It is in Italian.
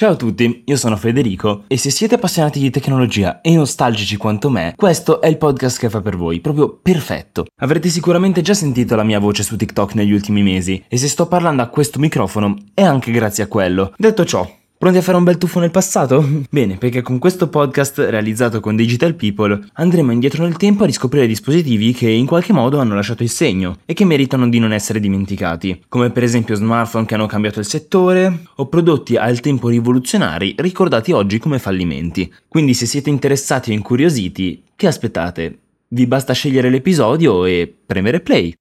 Ciao a tutti, io sono Federico e se siete appassionati di tecnologia e nostalgici quanto me, questo è il podcast che fa per voi, proprio perfetto. Avrete sicuramente già sentito la mia voce su TikTok negli ultimi mesi e se sto parlando a questo microfono è anche grazie a quello. Detto ciò, Pronti a fare un bel tuffo nel passato? Bene, perché con questo podcast realizzato con Digital People andremo indietro nel tempo a riscoprire dispositivi che in qualche modo hanno lasciato il segno e che meritano di non essere dimenticati, come per esempio smartphone che hanno cambiato il settore o prodotti al tempo rivoluzionari ricordati oggi come fallimenti. Quindi se siete interessati o incuriositi, che aspettate? Vi basta scegliere l'episodio e premere play.